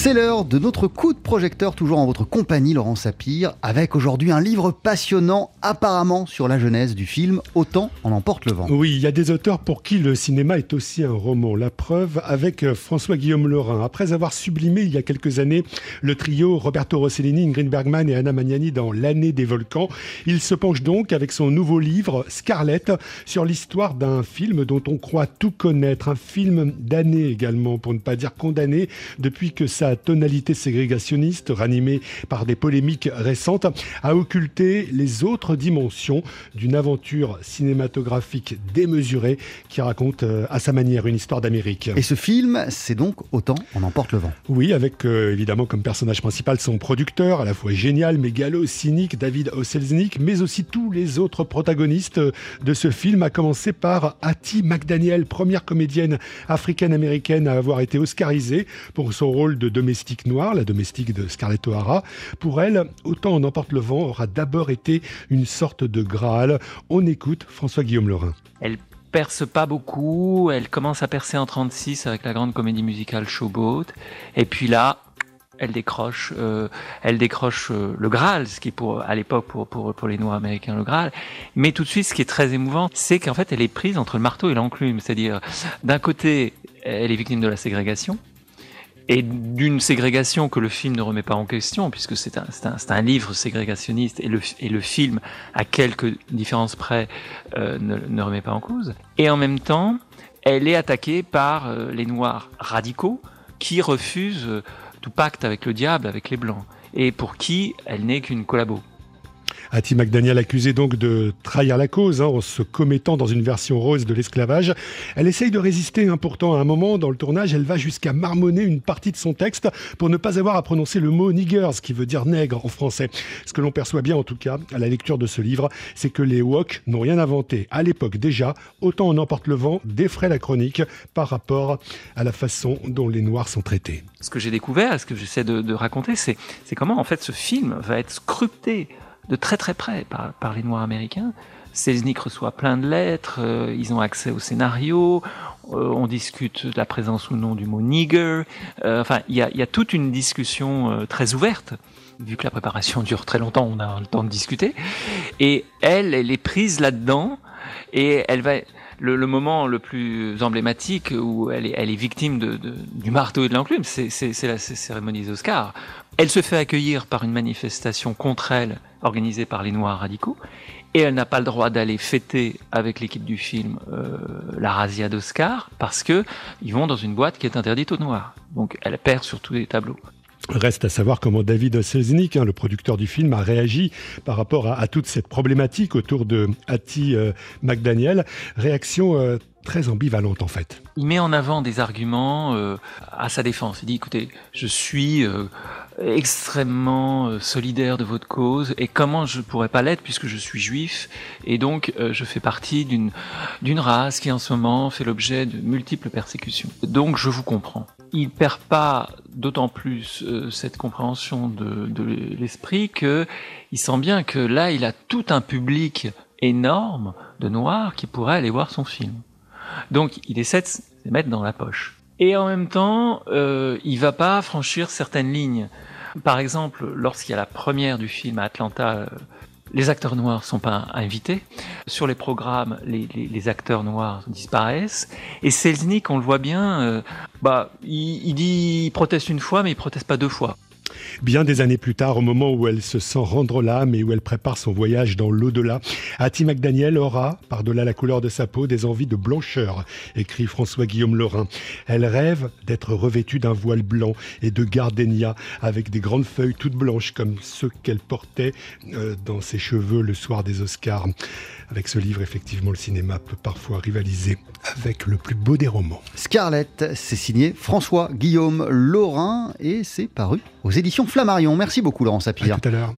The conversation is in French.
C'est l'heure de notre coup de projecteur, toujours en votre compagnie, Laurent Sapir, avec aujourd'hui un livre passionnant, apparemment sur la genèse du film Autant en emporte le vent. Oui, il y a des auteurs pour qui le cinéma est aussi un roman. La preuve avec euh, François-Guillaume Lorrain. Après avoir sublimé il y a quelques années le trio Roberto Rossellini, Ingrid Bergman et Anna Magnani dans L'année des volcans, il se penche donc avec son nouveau livre Scarlett sur l'histoire d'un film dont on croit tout connaître. Un film d'année également, pour ne pas dire condamné, depuis que sa tonalité ségrégationniste, ranimée par des polémiques récentes, a occulté les autres dimensions d'une aventure cinématographique démesurée qui raconte euh, à sa manière une histoire d'Amérique. Et ce film, c'est donc Autant on emporte le vent. Oui, avec euh, évidemment comme personnage principal son producteur, à la fois génial, mégalo, cynique, David Oselznick, mais aussi tous les autres protagonistes de ce film, à commencer par Hattie McDaniel, première comédienne africaine-américaine à avoir été oscarisée pour son rôle de domestique noire, la domestique de Scarlett O'Hara. Pour elle, Autant on emporte le vent aura d'abord été une sorte de Graal. On écoute François-Guillaume Lorrain. Elle perce pas beaucoup, elle commence à percer en 36 avec la grande comédie musicale Showboat, et puis là, elle décroche, euh, elle décroche euh, le Graal, ce qui est pour à l'époque pour, pour pour les Noirs américains le Graal. Mais tout de suite, ce qui est très émouvant, c'est qu'en fait, elle est prise entre le marteau et l'enclume, c'est-à-dire d'un côté, elle est victime de la ségrégation, et d'une ségrégation que le film ne remet pas en question, puisque c'est un, livre ségrégationniste et le, film, à quelques différences près, euh, ne, ne, remet pas en cause. Et en même temps, elle est attaquée par euh, les Noirs radicaux qui refusent euh, tout pacte avec le diable, avec les Blancs, et pour qui elle n'est qu'une collabo. Hattie McDaniel accusée donc de trahir la cause hein, en se commettant dans une version rose de l'esclavage. Elle essaye de résister, hein, pourtant à un moment dans le tournage, elle va jusqu'à marmonner une partie de son texte pour ne pas avoir à prononcer le mot niggers, qui veut dire nègre en français. Ce que l'on perçoit bien en tout cas à la lecture de ce livre, c'est que les woke n'ont rien inventé. À l'époque déjà, autant on emporte le vent défraie la chronique par rapport à la façon dont les Noirs sont traités. Ce que j'ai découvert, ce que j'essaie de, raconter, c'est comment en fait ce film va être scruté de très très près par, les Noirs américains. Selznick reçoit plein de lettres, euh, ils ont accès au scénario, euh, on discute de la présence ou non du mot nigger. Euh, enfin, il y a, toute une discussion très ouverte. Vu que la préparation dure très longtemps, on a le temps de discuter. Et elle, elle est prise là-dedans et elle va le, moment le plus emblématique où elle est, victime du marteau et de l'enclume, c'est la cérémonie des Oscars. Elle se fait accueillir par une manifestation contre elle organisée par les Noirs radicaux et elle n'a pas le droit d'aller fêter avec l'équipe du film euh, la razzia d'Oscar parce que ils vont dans une boîte qui est interdite aux Noirs. Donc elle perd sur tous les tableaux. Reste à savoir comment David Selznick, hein, le producteur du film, a réagi par rapport à, à toute cette problématique autour de Hattie euh, McDaniel. Réaction euh, très ambivalente en fait. Il met en avant des arguments euh, à sa défense. Il dit écoutez, je suis extrêmement euh, solidaire de votre cause et comment je pourrais pas l'être puisque je suis juif et donc euh, je fais partie d'une d'une race qui en ce moment fait l'objet de multiples persécutions. Donc je vous comprends. Il perd pas d'autant plus euh, cette compréhension de, de l'esprit que il sent bien que là il a tout un public énorme de noirs qui pourraient aller voir son film. Donc il essaie de se mettre dans la poche. Et en même temps, euh, il va pas franchir certaines lignes. Par exemple, lorsqu'il y a la première du film à Atlanta, euh, les acteurs noirs sont pas invités. Sur les programmes, les, acteurs noirs disparaissent. Et Selznick, on le voit bien, euh, bah, il, il dit, il proteste une fois, mais il proteste pas deux fois. Bien des années plus tard, au moment où elle se sent rendre l'âme et où elle prépare son voyage dans l'au-delà, Hattie McDaniel aura, par-delà la couleur de sa peau, des envies de blancheur, écrit François-Guillaume Lorrain. Elle rêve d'être revêtue d'un voile blanc et de gardénia avec des grandes feuilles toutes blanches comme ceux qu'elle portait euh, dans ses cheveux le soir des Oscars. Avec ce livre, effectivement, le cinéma peut parfois rivaliser avec le plus beau des romans. Scarlett, c'est signé François Guillaume Lorrain et c'est paru aux éditions Flammarion. Merci beaucoup Laurent Sapir. Tout.